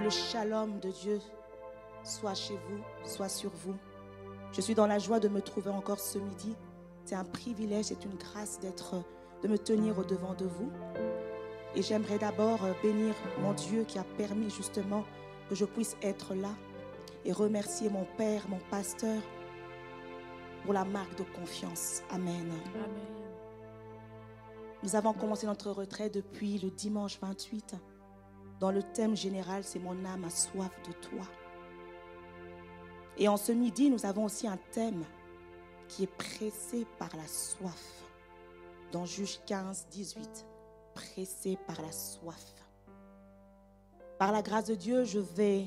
Que le shalom de Dieu soit chez vous, soit sur vous. Je suis dans la joie de me trouver encore ce midi. C'est un privilège, c'est une grâce d'être, de me tenir au devant de vous. Et j'aimerais d'abord bénir mon Dieu qui a permis justement que je puisse être là et remercier mon Père, mon pasteur, pour la marque de confiance. Amen. Amen. Nous avons commencé notre retrait depuis le dimanche 28. Dans le thème général, c'est mon âme a soif de toi. Et en ce midi, nous avons aussi un thème qui est pressé par la soif. Dans Juge 15, 18, pressé par la soif. Par la grâce de Dieu, je vais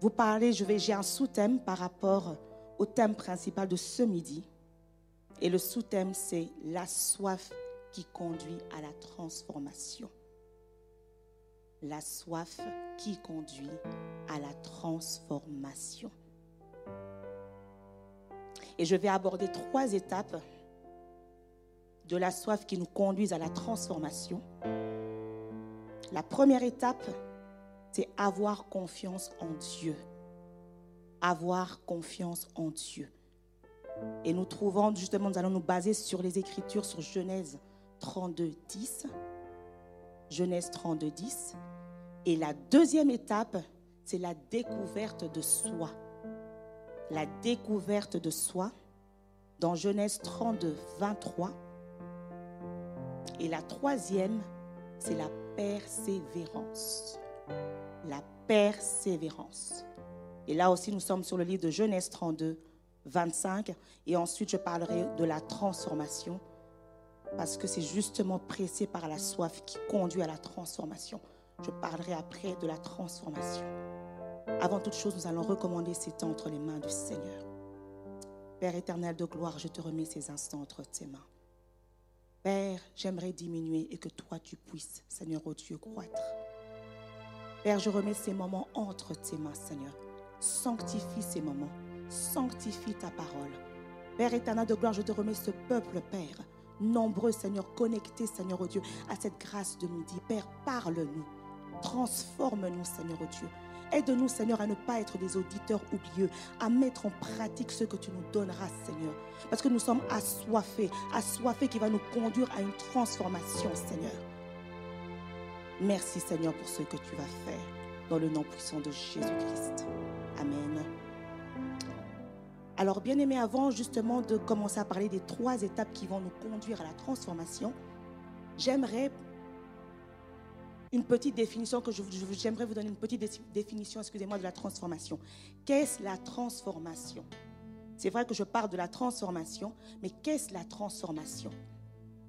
vous parler, je vais, j'ai un sous-thème par rapport au thème principal de ce midi. Et le sous-thème, c'est la soif qui conduit à la transformation la soif qui conduit à la transformation. Et je vais aborder trois étapes de la soif qui nous conduisent à la transformation. La première étape, c'est avoir confiance en Dieu. Avoir confiance en Dieu. Et nous trouvons, justement, nous allons nous baser sur les Écritures, sur Genèse 32, 10. Genèse 32, 10. Et la deuxième étape, c'est la découverte de soi. La découverte de soi dans Genèse 32, 23. Et la troisième, c'est la persévérance. La persévérance. Et là aussi, nous sommes sur le livre de Genèse 32, 25. Et ensuite, je parlerai de la transformation. Parce que c'est justement pressé par la soif qui conduit à la transformation. Je parlerai après de la transformation. Avant toute chose, nous allons recommander ces temps entre les mains du Seigneur. Père éternel de gloire, je te remets ces instants entre tes mains. Père, j'aimerais diminuer et que toi tu puisses, Seigneur, au Dieu, croître. Père, je remets ces moments entre tes mains, Seigneur. Sanctifie ces moments. Sanctifie ta parole. Père éternel de gloire, je te remets ce peuple, Père. Nombreux, Seigneur, connectés, Seigneur, au Dieu, à cette grâce de midi. Père, parle-nous. Transforme-nous, Seigneur Dieu. Aide-nous, Seigneur, à ne pas être des auditeurs oublieux, à mettre en pratique ce que tu nous donneras, Seigneur. Parce que nous sommes assoiffés, assoiffés qui va nous conduire à une transformation, Seigneur. Merci, Seigneur, pour ce que tu vas faire. Dans le nom puissant de Jésus-Christ. Amen. Alors, bien aimé, avant justement de commencer à parler des trois étapes qui vont nous conduire à la transformation, j'aimerais une petite définition que j'aimerais vous donner une petite définition, excusez-moi, de la transformation. Qu'est-ce la transformation? C'est vrai que je parle de la transformation, mais qu'est-ce la transformation?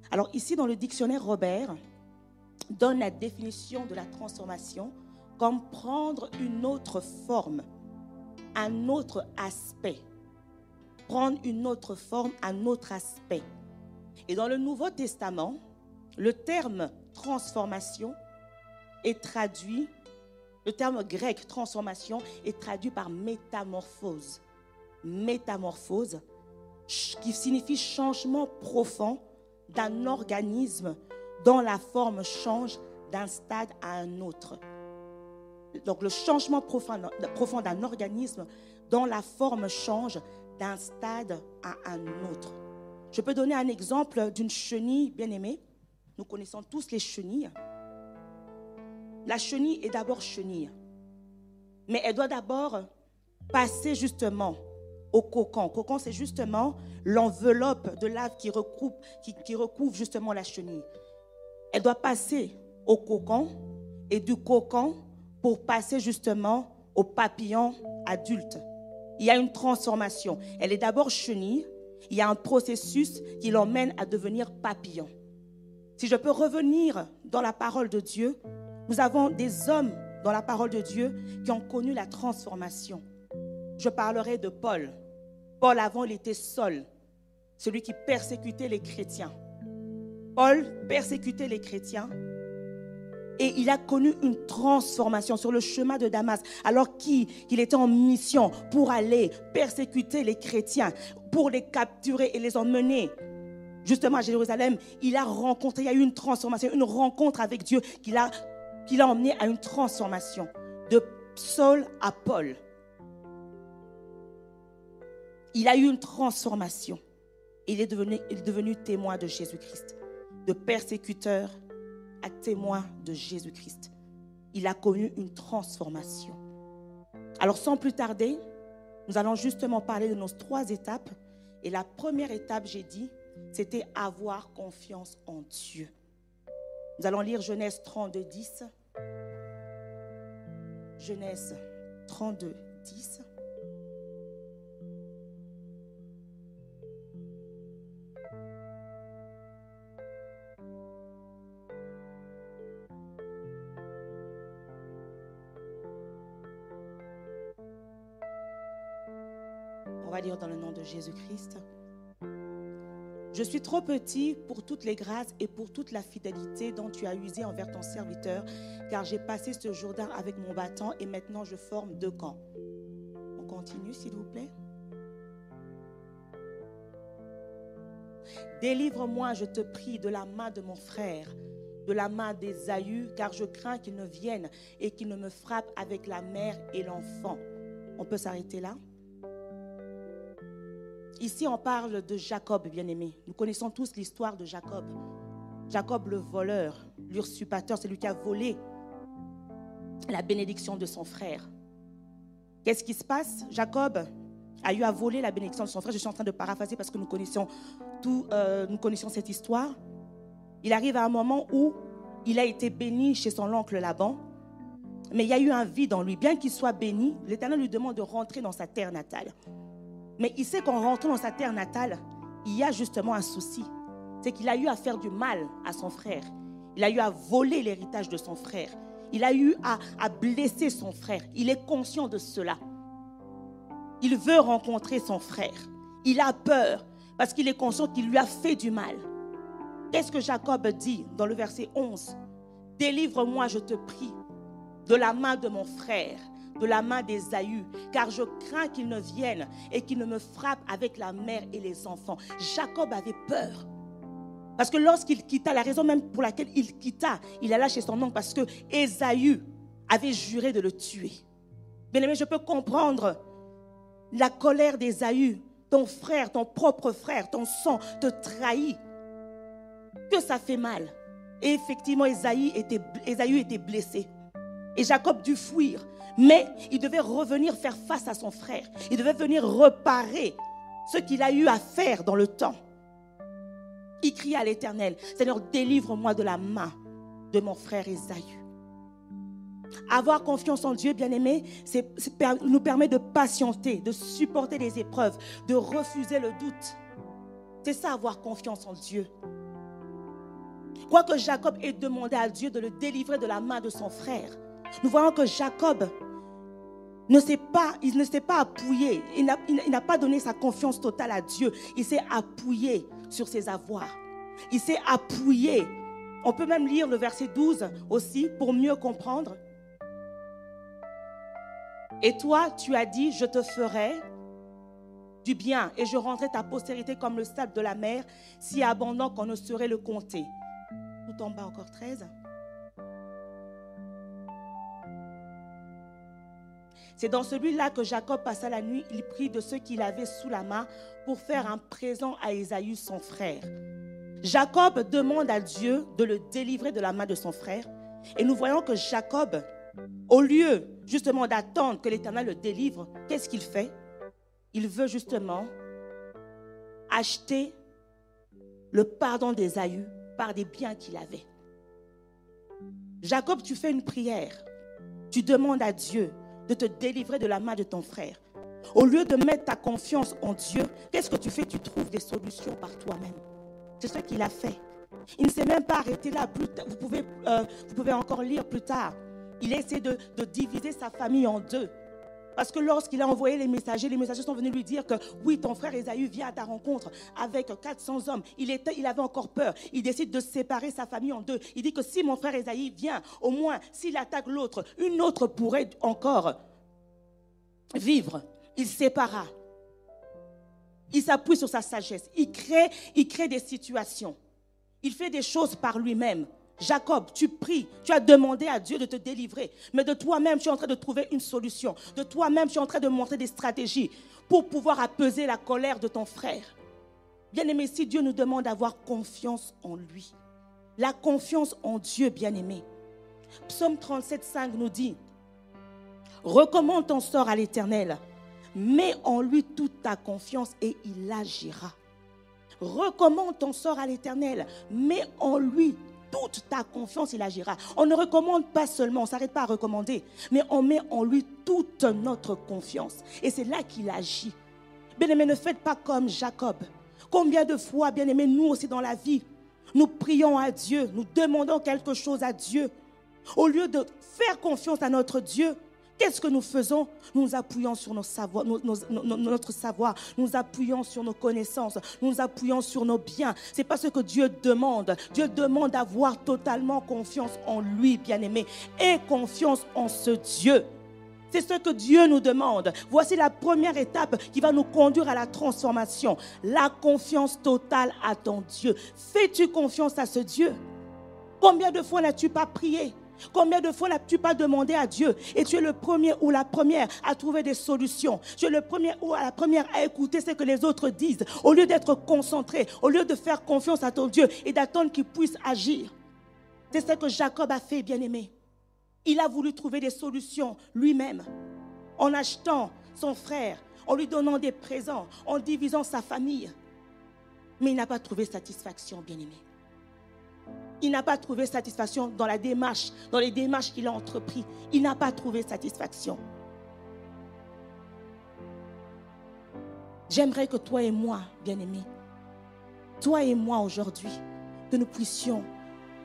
Alors ici, dans le dictionnaire Robert, donne la définition de la transformation comme prendre une autre forme, un autre aspect. Prendre une autre forme, un autre aspect. Et dans le Nouveau Testament, le terme transformation est traduit, le terme grec transformation est traduit par métamorphose. Métamorphose, qui signifie changement profond d'un organisme dont la forme change d'un stade à un autre. Donc le changement profond, d'un organisme dont la forme change d'un stade à un autre. Je peux donner un exemple d'une chenille bien aimée. Nous connaissons tous les chenilles. La chenille est d'abord chenille. Mais elle doit d'abord passer justement au cocon. Cocon, c'est justement l'enveloppe de lave qui, qui, recouvre justement la chenille. Elle doit passer au cocon et du cocon pour passer justement au papillon adulte. Il y a une transformation. Elle est d'abord chenille il y a un processus qui l'emmène à devenir papillon. Si je peux revenir dans la parole de Dieu, nous avons des hommes dans la parole de Dieu qui ont connu la transformation. Je parlerai de Paul. Paul avant, il était seul, celui qui persécutait les chrétiens. Paul persécutait les chrétiens et il a connu une transformation sur le chemin de Damas, alors qu'il était en mission pour aller persécuter les chrétiens, pour les capturer et les emmener justement à Jérusalem. Il a rencontré, il y a eu une transformation, une rencontre avec Dieu qui l'a qui emmené à une transformation de Saul à Paul. Il a eu une transformation. Il est devenu, il est devenu témoin de Jésus-Christ, de persécuteur à témoin de Jésus-Christ. Il a connu une transformation. Alors sans plus tarder, nous allons justement parler de nos trois étapes. Et la première étape, j'ai dit, c'était avoir confiance en Dieu. Nous allons lire Genèse 32, 10. Genèse 32, 10. Dans le nom de Jésus-Christ. Je suis trop petit pour toutes les grâces et pour toute la fidélité dont tu as usé envers ton serviteur, car j'ai passé ce Jourdain avec mon bâton et maintenant je forme deux camps. On continue, s'il vous plaît. Délivre-moi, je te prie, de la main de mon frère, de la main des aïeux, car je crains qu'il ne vienne et qu'il ne me frappe avec la mère et l'enfant. On peut s'arrêter là? Ici, on parle de Jacob, bien-aimé. Nous connaissons tous l'histoire de Jacob. Jacob le voleur, l'usurpateur, c'est lui qui a volé la bénédiction de son frère. Qu'est-ce qui se passe? Jacob a eu à voler la bénédiction de son frère. Je suis en train de paraphraser parce que nous connaissons, tout, euh, nous connaissons cette histoire. Il arrive à un moment où il a été béni chez son oncle Laban, mais il y a eu un vide en lui. Bien qu'il soit béni, l'Éternel lui demande de rentrer dans sa terre natale. Mais il sait qu'en rentrant dans sa terre natale, il y a justement un souci. C'est qu'il a eu à faire du mal à son frère. Il a eu à voler l'héritage de son frère. Il a eu à, blesser son frère. Il est conscient de cela. Il veut rencontrer son frère. Il a peur parce qu'il est conscient qu'il lui a fait du mal. Qu'est-ce que Jacob dit dans le verset 11 Délivre-moi, je te prie, de la main de mon frère de la main aïeux, car je crains qu'il ne vienne et qu'il ne me frappe avec la mère et les enfants. Jacob avait peur. Parce que lorsqu'il quitta, la raison même pour laquelle il quitta, il alla chez son oncle parce que Ésaü avait juré de le tuer. Bien aimé, je peux comprendre la colère d'Ésaü. Ton frère, ton propre frère, ton sang te trahit. Que ça fait mal. Et effectivement, Ésaü était, était blessé. Et Jacob dut fuir. Mais il devait revenir faire face à son frère. Il devait venir reparer ce qu'il a eu à faire dans le temps. Il cria à l'Éternel, Seigneur, délivre-moi de la main de mon frère Esaü. Avoir confiance en Dieu, bien-aimé, nous permet de patienter, de supporter les épreuves, de refuser le doute. C'est ça, avoir confiance en Dieu. Quoique Jacob ait demandé à Dieu de le délivrer de la main de son frère, nous voyons que Jacob ne s'est pas, il ne s'est pas appuyé, il n'a pas donné sa confiance totale à Dieu, il s'est appuyé sur ses avoirs. Il s'est appuyé. On peut même lire le verset 12 aussi pour mieux comprendre. Et toi, tu as dit, je te ferai du bien et je rendrai ta postérité comme le sable de la mer, si abondant qu'on ne saurait le compter. Tout en encore 13. C'est dans celui-là que Jacob passa la nuit. Il prit de ce qu'il avait sous la main pour faire un présent à Ésaü, son frère. Jacob demande à Dieu de le délivrer de la main de son frère. Et nous voyons que Jacob, au lieu justement d'attendre que l'Éternel le délivre, qu'est-ce qu'il fait? Il veut justement acheter le pardon d'Ésaü par des biens qu'il avait. Jacob, tu fais une prière. Tu demandes à Dieu de te délivrer de la main de ton frère. Au lieu de mettre ta confiance en Dieu, qu'est-ce que tu fais? Tu trouves des solutions par toi-même. C'est ce qu'il a fait. Il ne s'est même pas arrêté là. vous, pouvez, euh, vous pouvez encore lire plus tard. Il a essayé de, diviser sa famille en deux. Parce que lorsqu'il a envoyé les messagers, les messagers sont venus lui dire que oui, ton frère Esaü vient à ta rencontre avec 400 hommes. Il, était, il avait encore peur. Il décide de séparer sa famille en deux. Il dit que si mon frère Esaü vient, au moins, s'il attaque l'autre, une autre pourrait encore vivre. Il sépara. Il s'appuie sur sa sagesse. Il crée, il crée des situations. Il fait des choses par lui-même. Jacob, tu pries, tu as demandé à Dieu de te délivrer, mais de toi-même, tu es en train de trouver une solution. De toi-même, tu es en train de montrer des stratégies pour pouvoir apaiser la colère de ton frère. Bien-aimé, si Dieu nous demande d'avoir confiance en lui, la confiance en Dieu, bien-aimé. Psaume 37, 5 nous dit, recommande ton sort à l'Éternel, mets en lui toute ta confiance et il agira. Recommande ton sort à l'Éternel, mets en lui toute ta confiance, il agira. On ne recommande pas seulement, on ne s'arrête pas à recommander, mais on met en lui toute notre confiance. Et c'est là qu'il agit. Bien-aimé, ne faites pas comme Jacob. Combien de fois, bien-aimé, nous aussi dans la vie, nous prions à Dieu, nous demandons quelque chose à Dieu. Au lieu de faire confiance à notre Dieu, Qu'est-ce que nous faisons? Nous appuyons sur notre savoir, nous appuyons sur nos connaissances, nous appuyons sur nos biens. C'est pas ce que Dieu demande. Dieu demande d'avoir totalement confiance en lui, bien-aimé, et confiance en ce Dieu. C'est ce que Dieu nous demande. Voici la première étape qui va nous conduire à la transformation. La confiance totale à ton Dieu. Fais-tu confiance à ce Dieu? Combien de fois n'as-tu pas prié? Combien de fois n'as-tu pas demandé à Dieu et tu es le premier ou la première à trouver des solutions? Tu es le premier ou la première à écouter ce que les autres disent au lieu d'être concentré, au lieu de faire confiance à ton Dieu et d'attendre qu'il puisse agir. C'est ce que Jacob a fait, bien-aimé. Il a voulu trouver des solutions lui-même en achetant son frère, en lui donnant des présents, en divisant sa famille. Mais il n'a pas trouvé satisfaction, bien-aimé il n'a pas trouvé satisfaction dans la démarche, dans les démarches qu'il a entreprises. Il n'a pas trouvé satisfaction. J'aimerais que toi et moi, bien-aimés, toi et moi aujourd'hui, que nous puissions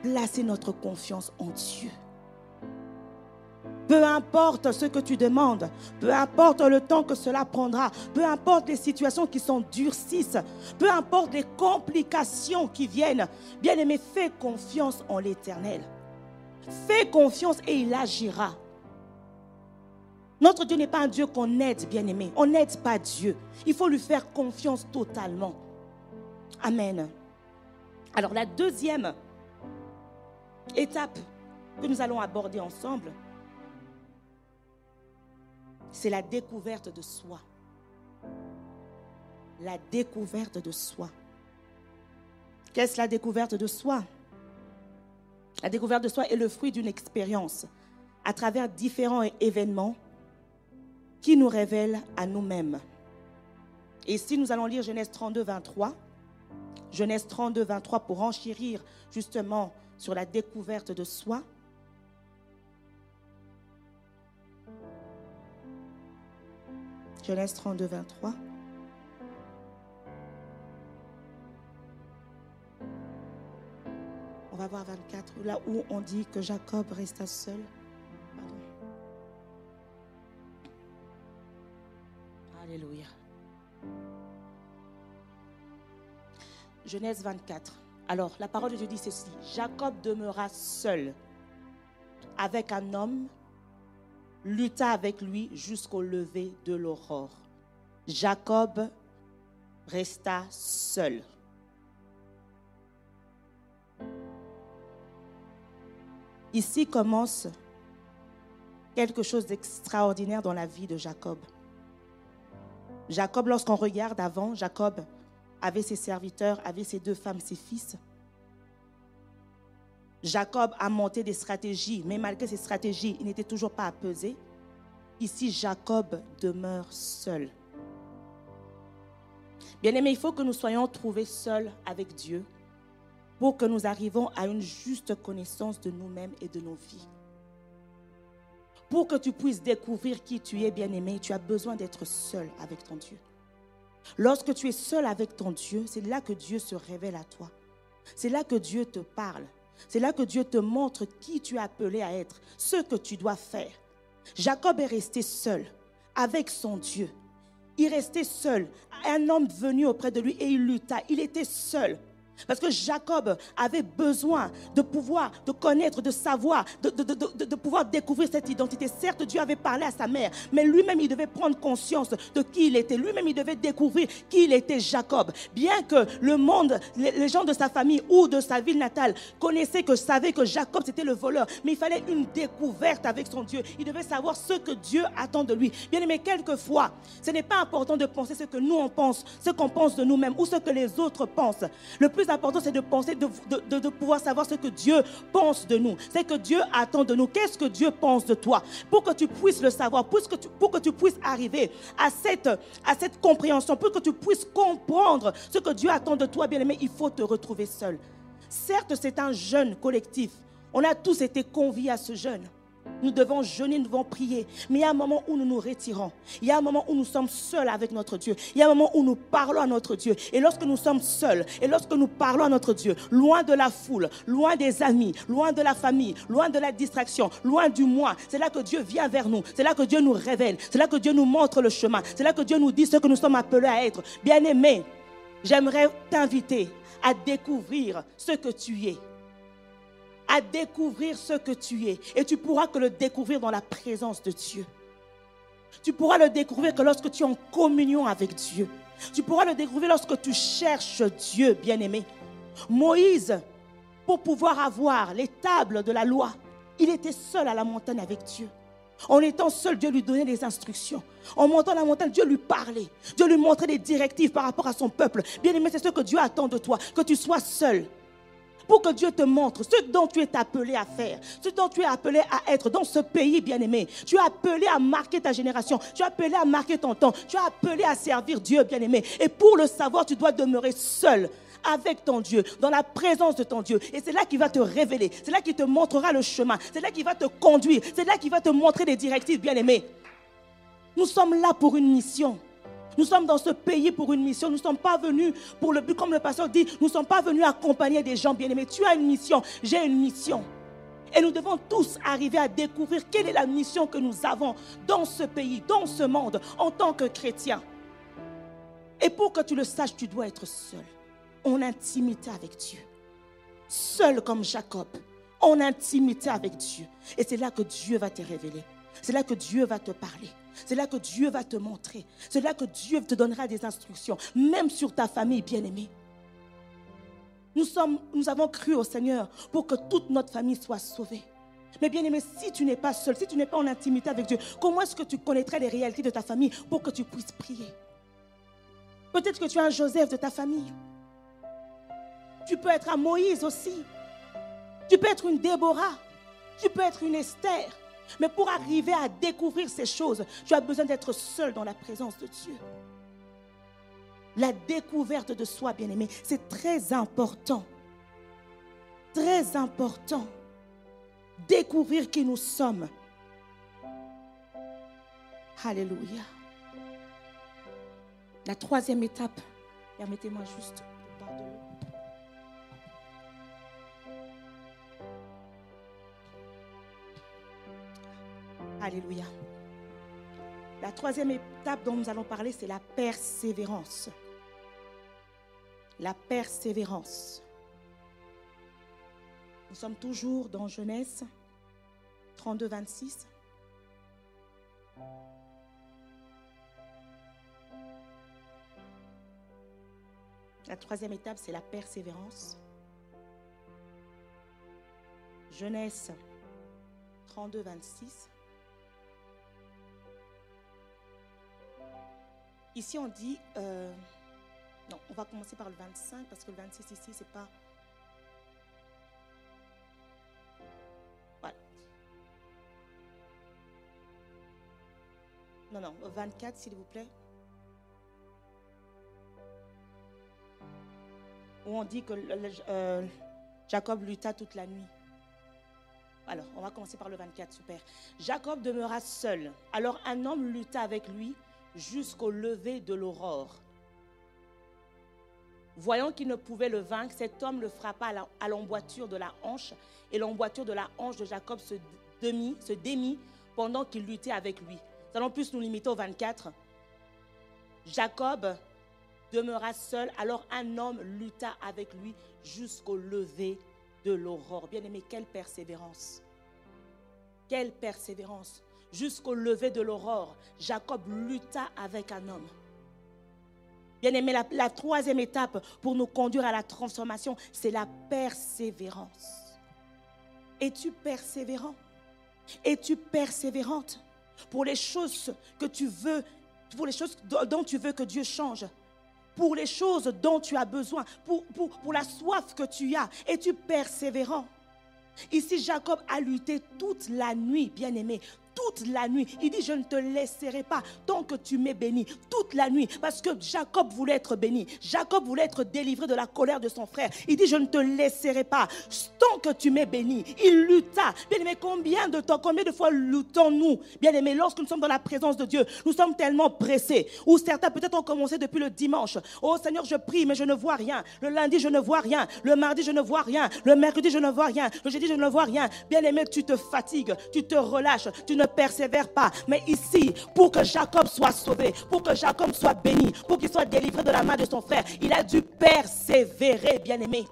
placer notre confiance en Dieu. Peu importe ce que tu demandes, peu importe le temps que cela prendra, peu importe les situations qui sont durcissent, peu importe les complications qui viennent, bien aimé, fais confiance en l'Éternel. Fais confiance et il agira. Notre Dieu n'est pas un Dieu qu'on aide, bien aimé. On n'aide pas Dieu. Il faut lui faire confiance totalement. Amen. Alors la deuxième étape que nous allons aborder ensemble, c'est la découverte de soi. La découverte de soi. Qu'est-ce la découverte de soi? La découverte de soi est le fruit d'une expérience à travers différents événements qui nous révèlent à nous-mêmes. Et si nous allons lire Genèse 32, 23, Genèse 32, 23 pour enchérir justement sur la découverte de soi, Genèse 32, 23. On va voir 24, là où on dit que Jacob resta seul. Alléluia. Genèse 24. Alors, la parole de Dieu dit ceci. Jacob demeura seul avec un homme lutta avec lui jusqu'au lever de l'aurore. Jacob resta seul. Ici commence quelque chose d'extraordinaire dans la vie de Jacob. Jacob, lorsqu'on regarde avant, Jacob avait ses serviteurs, avait ses deux femmes, ses fils. Jacob a monté des stratégies, mais malgré ces stratégies, il n'était toujours pas apaisé. Ici, Jacob demeure seul. Bien-aimé, il faut que nous soyons trouvés seuls avec Dieu pour que nous arrivions à une juste connaissance de nous-mêmes et de nos vies. Pour que tu puisses découvrir qui tu es, bien-aimé, tu as besoin d'être seul avec ton Dieu. Lorsque tu es seul avec ton Dieu, c'est là que Dieu se révèle à toi. C'est là que Dieu te parle. C'est là que Dieu te montre qui tu es appelé à être, ce que tu dois faire. Jacob est resté seul avec son Dieu. Il restait seul. Un homme venu auprès de lui et il lutta. Il était seul. Parce que Jacob avait besoin de pouvoir, de connaître, de savoir, de, pouvoir découvrir cette identité. Certes, Dieu avait parlé à sa mère, mais lui-même, il devait prendre conscience de qui il était. Lui-même, il devait découvrir qui il était, Jacob. Bien que le monde, les, gens de sa famille ou de sa ville natale connaissaient, que savaient que Jacob, c'était le voleur. Mais il fallait une découverte avec son Dieu. Il devait savoir ce que Dieu attend de lui. Bien aimé, quelquefois, ce n'est pas important de penser ce que nous, on pense, ce qu'on pense de nous-mêmes ou ce que les autres pensent. Le plus important, c'est de penser, de, pouvoir savoir ce que Dieu pense de nous. C'est que Dieu attend de nous. Qu'est-ce que Dieu pense de toi? Pour que tu puisses le savoir, pour que tu, pour que tu puisses arriver à cette, à cette compréhension, pour que tu puisses comprendre ce que Dieu attend de toi, bien-aimé, il faut te retrouver seul. Certes, c'est un jeûne collectif. On a tous été conviés à ce jeûne. Nous devons jeûner, nous devons prier. Mais il y a un moment où nous nous retirons. Il y a un moment où nous sommes seuls avec notre Dieu. Il y a un moment où nous parlons à notre Dieu. Et lorsque nous sommes seuls, et lorsque nous parlons à notre Dieu, loin de la foule, loin des amis, loin de la famille, loin de la distraction, loin du moi, c'est là que Dieu vient vers nous. C'est là que Dieu nous révèle. C'est là que Dieu nous montre le chemin. C'est là que Dieu nous dit ce que nous sommes appelés à être. Bien-aimé, j'aimerais t'inviter à découvrir ce que tu es à découvrir ce que tu es. Et tu pourras que le découvrir dans la présence de Dieu. Tu pourras le découvrir que lorsque tu es en communion avec Dieu. Tu pourras le découvrir lorsque tu cherches Dieu, bien-aimé. Moïse, pour pouvoir avoir les tables de la loi, il était seul à la montagne avec Dieu. En étant seul, Dieu lui donnait des instructions. En montant la montagne, Dieu lui parlait. Dieu lui montrait des directives par rapport à son peuple. Bien-aimé, c'est ce que Dieu attend de toi, que tu sois seul pour que Dieu te montre ce dont tu es appelé à faire, ce dont tu es appelé à être dans ce pays bien-aimé. Tu es appelé à marquer ta génération, tu es appelé à marquer ton temps, tu es appelé à servir Dieu bien-aimé. Et pour le savoir, tu dois demeurer seul avec ton Dieu, dans la présence de ton Dieu. Et c'est là qu'il va te révéler, c'est là qu'il te montrera le chemin, c'est là qu'il va te conduire, c'est là qu'il va te montrer des directives bien-aimées. Nous sommes là pour une mission. Nous sommes dans ce pays pour une mission. Nous ne sommes pas venus pour le but, comme le pasteur dit, nous ne sommes pas venus accompagner des gens bien-aimés. Tu as une mission, j'ai une mission. Et nous devons tous arriver à découvrir quelle est la mission que nous avons dans ce pays, dans ce monde, en tant que chrétiens. Et pour que tu le saches, tu dois être seul, en intimité avec Dieu. Seul comme Jacob, en intimité avec Dieu. Et c'est là que Dieu va te révéler. C'est là que Dieu va te parler. C'est là que Dieu va te montrer. C'est là que Dieu te donnera des instructions, même sur ta famille bien-aimée. Nous, sommes, nous avons cru au Seigneur pour que toute notre famille soit sauvée. Mais bien aimé, si tu n'es pas seul, si tu n'es pas en intimité avec Dieu, comment est-ce que tu connaîtrais les réalités de ta famille pour que tu puisses prier? Peut-être que tu es un Joseph de ta famille. Tu peux être un Moïse aussi. Tu peux être une Déborah. Tu peux être une Esther. Mais pour arriver à découvrir ces choses, tu as besoin d'être seul dans la présence de Dieu. La découverte de soi, bien-aimé, c'est très important. Très important. Découvrir qui nous sommes. Alléluia. La troisième étape, permettez-moi juste Alléluia. La troisième étape dont nous allons parler, c'est la persévérance. La persévérance. Nous sommes toujours dans Genèse 32, 26. La troisième étape, c'est la persévérance. Genèse 32, 26. Ici, on dit, euh, non, on va commencer par le 25 parce que le 26 ici, c'est pas. Voilà. Non, non, 24, s'il vous plaît. Où on dit que euh, Jacob lutta toute la nuit. Alors, on va commencer par le 24, super. Jacob demeura seul. Alors un homme lutta avec lui jusqu'au lever de l'aurore. Voyant qu'il ne pouvait le vaincre, cet homme le frappa à l'emboîture de la hanche, et l'emboîture de la hanche de Jacob se, se démit pendant qu'il luttait avec lui. Nous allons plus nous limiter au 24. Jacob demeura seul, alors un homme lutta avec lui jusqu'au lever de l'aurore. Bien aimé, quelle persévérance. Quelle persévérance. Jusqu'au lever de l'aurore, Jacob lutta avec un homme. Bien aimé, la, troisième étape pour nous conduire à la transformation, c'est la persévérance. Es-tu persévérant? Es-tu persévérante pour les choses que tu veux, pour les choses dont tu veux que Dieu change? Pour les choses dont tu as besoin, pour, pour, pour la soif que tu as. Es-tu persévérant? Ici, Jacob a lutté toute la nuit, bien aimé, toute la nuit. Il dit, je ne te laisserai pas tant que tu m'es béni. Toute la nuit. Parce que Jacob voulait être béni. Jacob voulait être délivré de la colère de son frère. Il dit, je ne te laisserai pas tant que tu m'es béni. Il lutta. Bien aimé, combien de temps, combien de fois luttons-nous? Bien aimé, lorsque nous sommes dans la présence de Dieu, nous sommes tellement pressés. Ou certains peut-être ont commencé depuis le dimanche. Oh Seigneur, je prie, mais je ne vois rien. Le lundi, je ne vois rien. Le mardi, je ne vois rien. Le mercredi, je ne vois rien. Le jeudi, je ne vois rien. Bien aimé, tu te fatigues, tu te relâches, tu ne ne persévère pas. Mais ici, pour que Jacob soit sauvé, pour que Jacob soit béni, pour qu'il soit délivré de la main de son frère, il a dû persévérer, bien-aimé.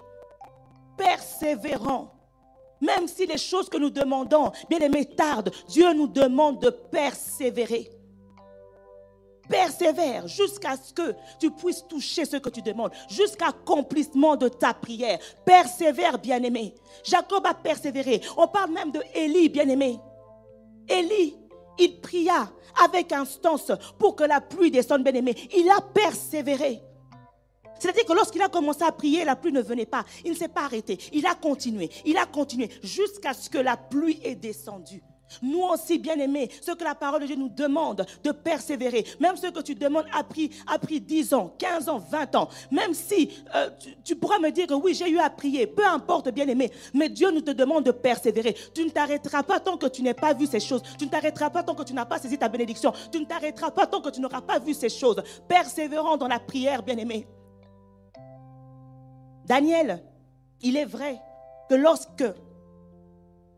Persévérant. Même si les choses que nous demandons, bien-aimé, tardent, Dieu nous demande de persévérer. Persévère jusqu'à ce que tu puisses toucher ce que tu demandes, jusqu'à l'accomplissement de ta prière. Persévère, bien-aimé. Jacob a persévéré. On parle même de Élie, bien-aimé. Élie, il pria avec instance pour que la pluie descende, bien aimé. Il a persévéré. C'est-à-dire que lorsqu'il a commencé à prier, la pluie ne venait pas. Il ne s'est pas arrêté. Il a continué. Il a continué jusqu'à ce que la pluie ait descendu. Nous aussi, bien-aimés, ce que la parole de Dieu nous demande de persévérer, même ce que tu demandes a pris, a pris 10 ans, 15 ans, 20 ans, même si euh, tu, pourras me dire que oui, j'ai eu à prier, peu importe, bien-aimé, mais Dieu nous te demande de persévérer. Tu ne t'arrêteras pas tant que tu n'as pas vu ces choses. Tu ne t'arrêteras pas tant que tu n'as pas saisi ta bénédiction. Tu ne t'arrêteras pas tant que tu n'auras pas vu ces choses. Persévérant dans la prière, bien-aimé. Daniel, il est vrai que lorsque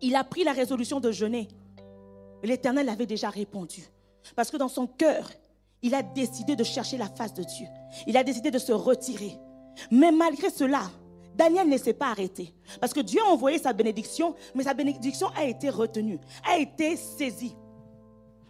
il a pris la résolution de jeûner, l'Éternel avait déjà répondu. Parce que dans son cœur, il a décidé de chercher la face de Dieu. Il a décidé de se retirer. Mais malgré cela, Daniel ne s'est pas arrêté. Parce que Dieu a envoyé sa bénédiction, mais sa bénédiction a été retenue, a été saisie.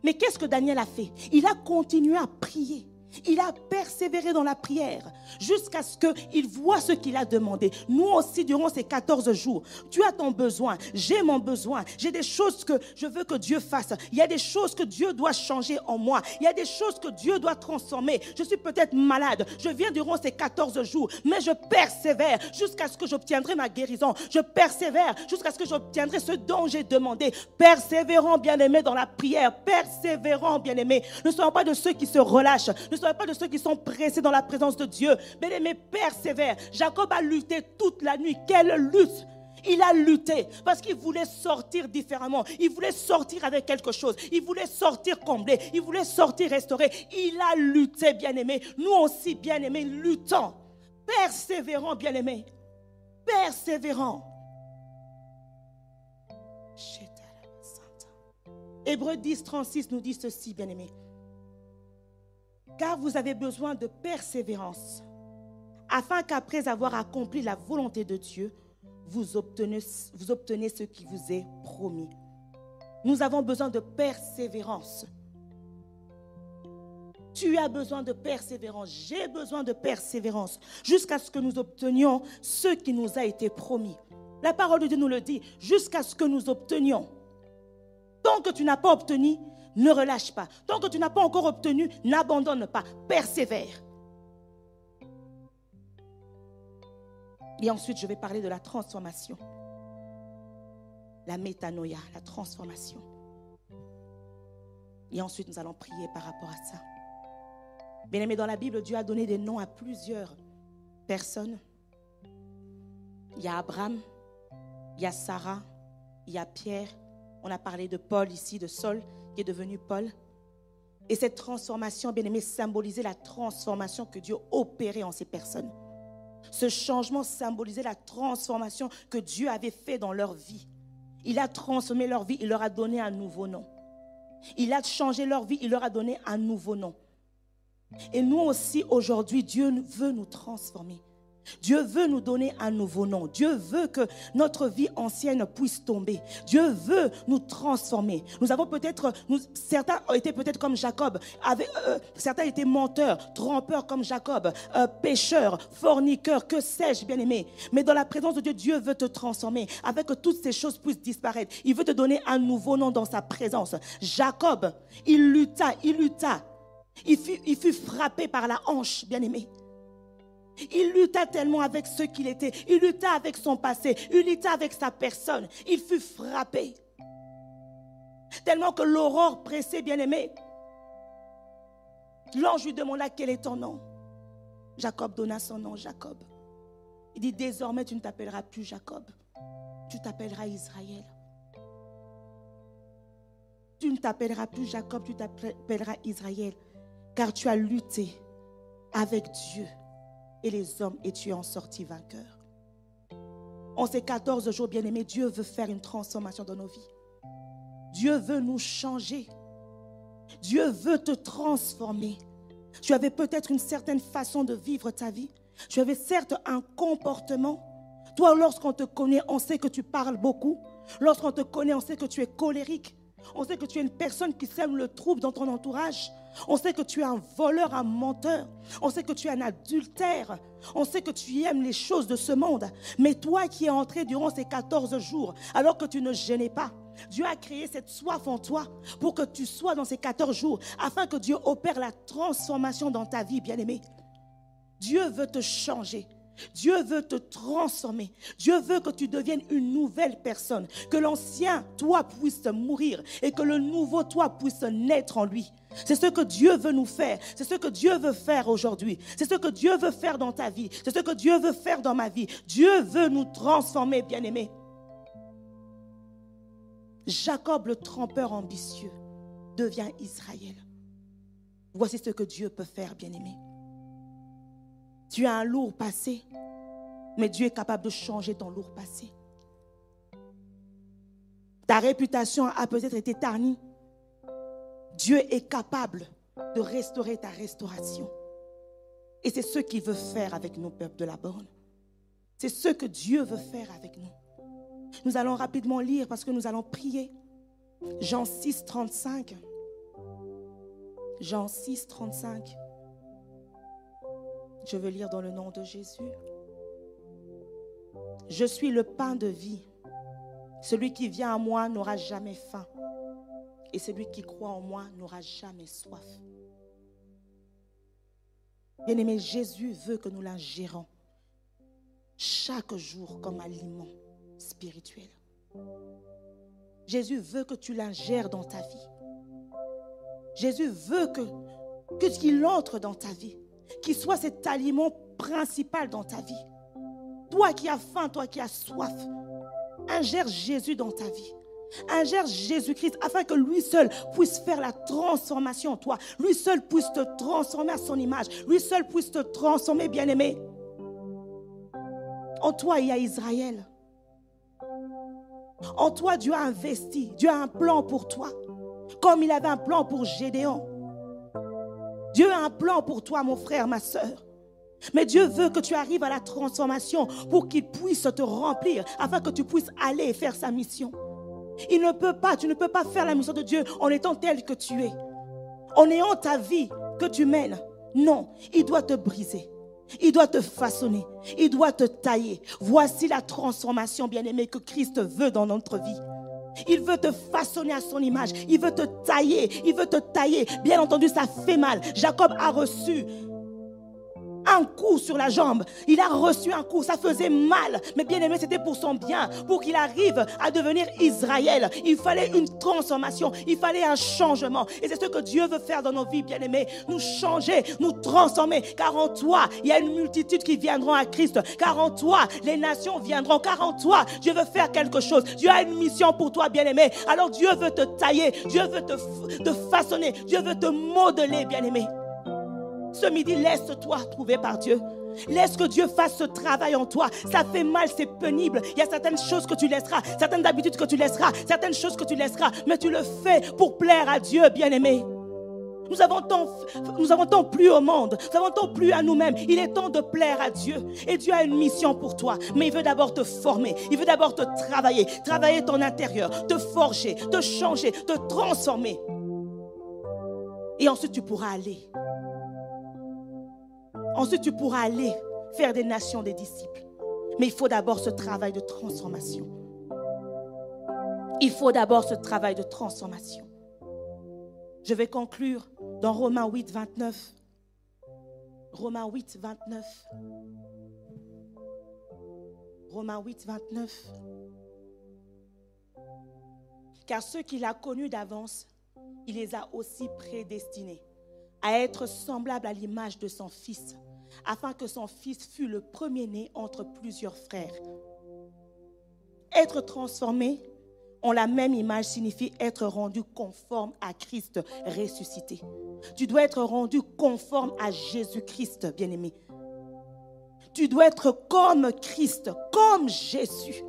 Mais qu'est-ce que Daniel a fait? Il a continué à prier. Il a persévéré dans la prière jusqu'à ce qu'il voit ce qu'il a demandé. Nous aussi, durant ces 14 jours, tu as ton besoin, j'ai mon besoin, j'ai des choses que je veux que Dieu fasse. Il y a des choses que Dieu doit changer en moi. Il y a des choses que Dieu doit transformer. Je suis peut-être malade. Je viens durant ces 14 jours, mais je persévère jusqu'à ce que j'obtiendrai ma guérison. Je persévère jusqu'à ce que j'obtiendrai ce dont j'ai demandé. Persévérant, bien-aimé, dans la prière. Persévérant, bien-aimé. Ne soyons pas de ceux qui se relâchent. Pas de ceux qui sont pressés dans la présence de Dieu. Bien aimé, persévère. Jacob a lutté toute la nuit. Quelle lutte il a lutté parce qu'il voulait sortir différemment. Il voulait sortir avec quelque chose. Il voulait sortir comblé. Il voulait sortir restauré. Il a lutté, bien-aimé. Nous aussi, bien-aimés, luttons. Persévérant, bien-aimé. Persévérant. Hébreu 10, 36 nous dit ceci, bien-aimé car vous avez besoin de persévérance, afin qu'après avoir accompli la volonté de Dieu, vous obtenez, vous obtenez ce qui vous est promis. Nous avons besoin de persévérance. Tu as besoin de persévérance, j'ai besoin de persévérance, jusqu'à ce que nous obtenions ce qui nous a été promis. La parole de Dieu nous le dit, jusqu'à ce que nous obtenions. Tant que tu n'as pas obtenu, ne relâche pas. Tant que tu n'as pas encore obtenu, n'abandonne pas. Persévère. Et ensuite, je vais parler de la transformation. La métanoïa, la transformation. Et ensuite, nous allons prier par rapport à ça. Bien aimé, dans la Bible, Dieu a donné des noms à plusieurs personnes. Il y a Abraham, il y a Sarah, il y a Pierre, on a parlé de Paul ici, de Saul, qui est devenu Paul. Et cette transformation, bien aimé, symbolisait la transformation que Dieu opérait en ces personnes. Ce changement symbolisait la transformation que Dieu avait fait dans leur vie. Il a transformé leur vie, il leur a donné un nouveau nom. Il a changé leur vie, il leur a donné un nouveau nom. Et nous aussi, aujourd'hui, Dieu veut nous transformer. Dieu veut nous donner un nouveau nom. Dieu veut que notre vie ancienne puisse tomber. Dieu veut nous transformer. Nous avons peut-être, certains ont été peut-être comme Jacob, euh, certains étaient menteurs, trompeurs comme Jacob, euh, pécheurs, forniqueurs, que sais-je, bien-aimé. Mais dans la présence de Dieu, Dieu veut te transformer, avec que toutes ces choses puissent disparaître. Il veut te donner un nouveau nom dans sa présence. Jacob, il lutta, il lutta. Il fut, il fut frappé par la hanche, bien-aimé. Il lutta tellement avec ce qu'il était. Il lutta avec son passé. Il lutta avec sa personne. Il fut frappé. Tellement que l'aurore pressait, bien-aimé. L'ange lui demanda quel est ton nom? Jacob donna son nom, Jacob. Il dit, désormais tu ne t'appelleras plus Jacob. Tu t'appelleras Israël. Tu ne t'appelleras plus Jacob, tu t'appelleras Israël. Car tu as lutté avec Dieu et les hommes et tu en sortis vainqueur. En ces 14 jours, bien-aimés, Dieu veut faire une transformation dans nos vies. Dieu veut nous changer. Dieu veut te transformer. Tu avais peut-être une certaine façon de vivre ta vie. Tu avais certes un comportement. Toi, lorsqu'on te connaît, on sait que tu parles beaucoup. Lorsqu'on te connaît, on sait que tu es colérique. On sait que tu es une personne qui sème le trouble dans ton entourage. On sait que tu es un voleur, un menteur. On sait que tu es un adultère. On sait que tu aimes les choses de ce monde. Mais toi qui es entré durant ces 14 jours, alors que tu ne gênais pas, Dieu a créé cette soif en toi pour que tu sois dans ces 14 jours, afin que Dieu opère la transformation dans ta vie, bien-aimé. Dieu veut te changer. Dieu veut te transformer. Dieu veut que tu deviennes une nouvelle personne. Que l'ancien toi puisse mourir et que le nouveau toi puisse naître en lui. C'est ce que Dieu veut nous faire. C'est ce que Dieu veut faire aujourd'hui. C'est ce que Dieu veut faire dans ta vie. C'est ce que Dieu veut faire dans ma vie. Dieu veut nous transformer, bien-aimés. Jacob, le trompeur ambitieux, devient Israël. Voici ce que Dieu peut faire, bien-aimé. Tu as un lourd passé, mais Dieu est capable de changer ton lourd passé. Ta réputation a peut-être été tarnie, Dieu est capable de restaurer ta restauration. Et c'est ce qu'il veut faire avec nos peuples de la borne. C'est ce que Dieu veut faire avec nous. Nous allons rapidement lire parce que nous allons prier. Jean 6, 35. Jean 6, 35. Je veux lire dans le nom de Jésus. Je suis le pain de vie. Celui qui vient à moi n'aura jamais faim et celui qui croit en moi n'aura jamais soif. Bien-aimé, Jésus veut que nous l'ingérons chaque jour comme aliment spirituel. Jésus veut que tu l'ingères dans ta vie. Jésus veut que, que qu'il entre dans ta vie, qu'il soit cet aliment principal dans ta vie. Toi qui as faim, toi qui as soif, ingère Jésus dans ta vie. Ingère Jésus-Christ afin que lui seul puisse faire la transformation en toi. Lui seul puisse te transformer à son image. Lui seul puisse te transformer, bien-aimé. En toi, il y a Israël. En toi, Dieu a investi. Dieu a un plan pour toi. Comme il avait un plan pour Gédéon. Dieu a un plan pour toi, mon frère, ma soeur. Mais Dieu veut que tu arrives à la transformation pour qu'il puisse te remplir, afin que tu puisses aller faire sa mission. Il ne peut pas, tu ne peux pas faire la mission de Dieu en étant tel que tu es. En ayant ta vie que tu mènes. Non, il doit te briser. Il doit te façonner. Il doit te tailler. Voici la transformation, bien-aimée, que Christ veut dans notre vie. Il veut te façonner à son image. Il veut te tailler. Il veut te tailler. Bien entendu, ça fait mal. Jacob a reçu un coup sur la jambe. Il a reçu un coup. Ça faisait mal. Mais bien aimé, c'était pour son bien. Pour qu'il arrive à devenir Israël. Il fallait une transformation. Il fallait un changement. Et c'est ce que Dieu veut faire dans nos vies, bien aimés. Nous changer, nous transformer. Car en toi, il y a une multitude qui viendront à Christ. Car en toi, les nations viendront. Car en toi, Dieu veut faire quelque chose. Dieu a une mission pour toi, bien aimé. Alors Dieu veut te tailler. Dieu veut te, te façonner. Dieu veut te modeler, bien aimé. Ce midi, laisse-toi trouver par Dieu. Laisse que Dieu fasse ce travail en toi. Ça fait mal, c'est pénible. Il y a certaines choses que tu laisseras, certaines habitudes que tu laisseras, certaines choses que tu laisseras, mais tu le fais pour plaire à Dieu, bien-aimé. Nous avons tant, nous avons tant plus au monde, nous avons tant plus à nous-mêmes. Il est temps de plaire à Dieu. Et Dieu a une mission pour toi. Mais il veut d'abord te former. Il veut d'abord te travailler, travailler ton intérieur, te forger, te changer, te transformer. Et ensuite, tu pourras aller Ensuite, tu pourras aller faire des nations des disciples. Mais il faut d'abord ce travail de transformation. Il faut d'abord ce travail de transformation. Je vais conclure dans Romains 8, 29. Romains 8, 29. Romains 8, 29. Car ceux qu'il a connus d'avance, il les a aussi prédestinés à être semblables à l'image de son Fils afin que son fils fût le premier-né entre plusieurs frères. Être transformé en la même image signifie être rendu conforme à Christ ressuscité. Tu dois être rendu conforme à Jésus-Christ, bien-aimé. Tu dois être comme Christ, comme Jésus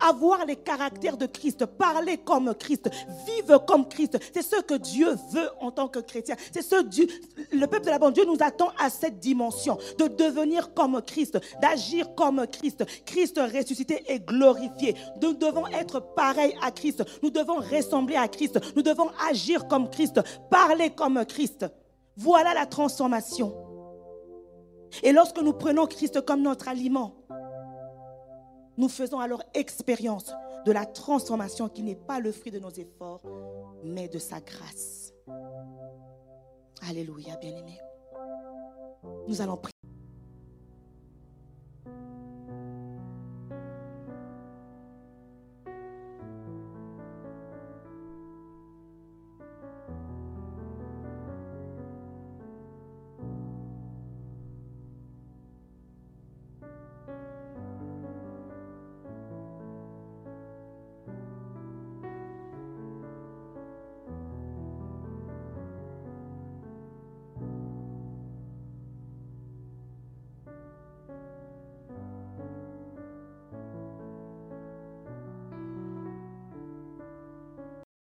avoir les caractères de Christ, parler comme Christ, vivre comme Christ. C'est ce que Dieu veut en tant que chrétien. C'est ce Dieu, le peuple de la bande, Dieu nous attend à cette dimension de devenir comme Christ, d'agir comme Christ. Christ ressuscité et glorifié. Nous devons être pareils à Christ. Nous devons ressembler à Christ. Nous devons agir comme Christ, parler comme Christ. Voilà la transformation. Et lorsque nous prenons Christ comme notre aliment, nous faisons alors expérience de la transformation qui n'est pas le fruit de nos efforts, mais de sa grâce. Alléluia, bien-aimés. Nous allons prier.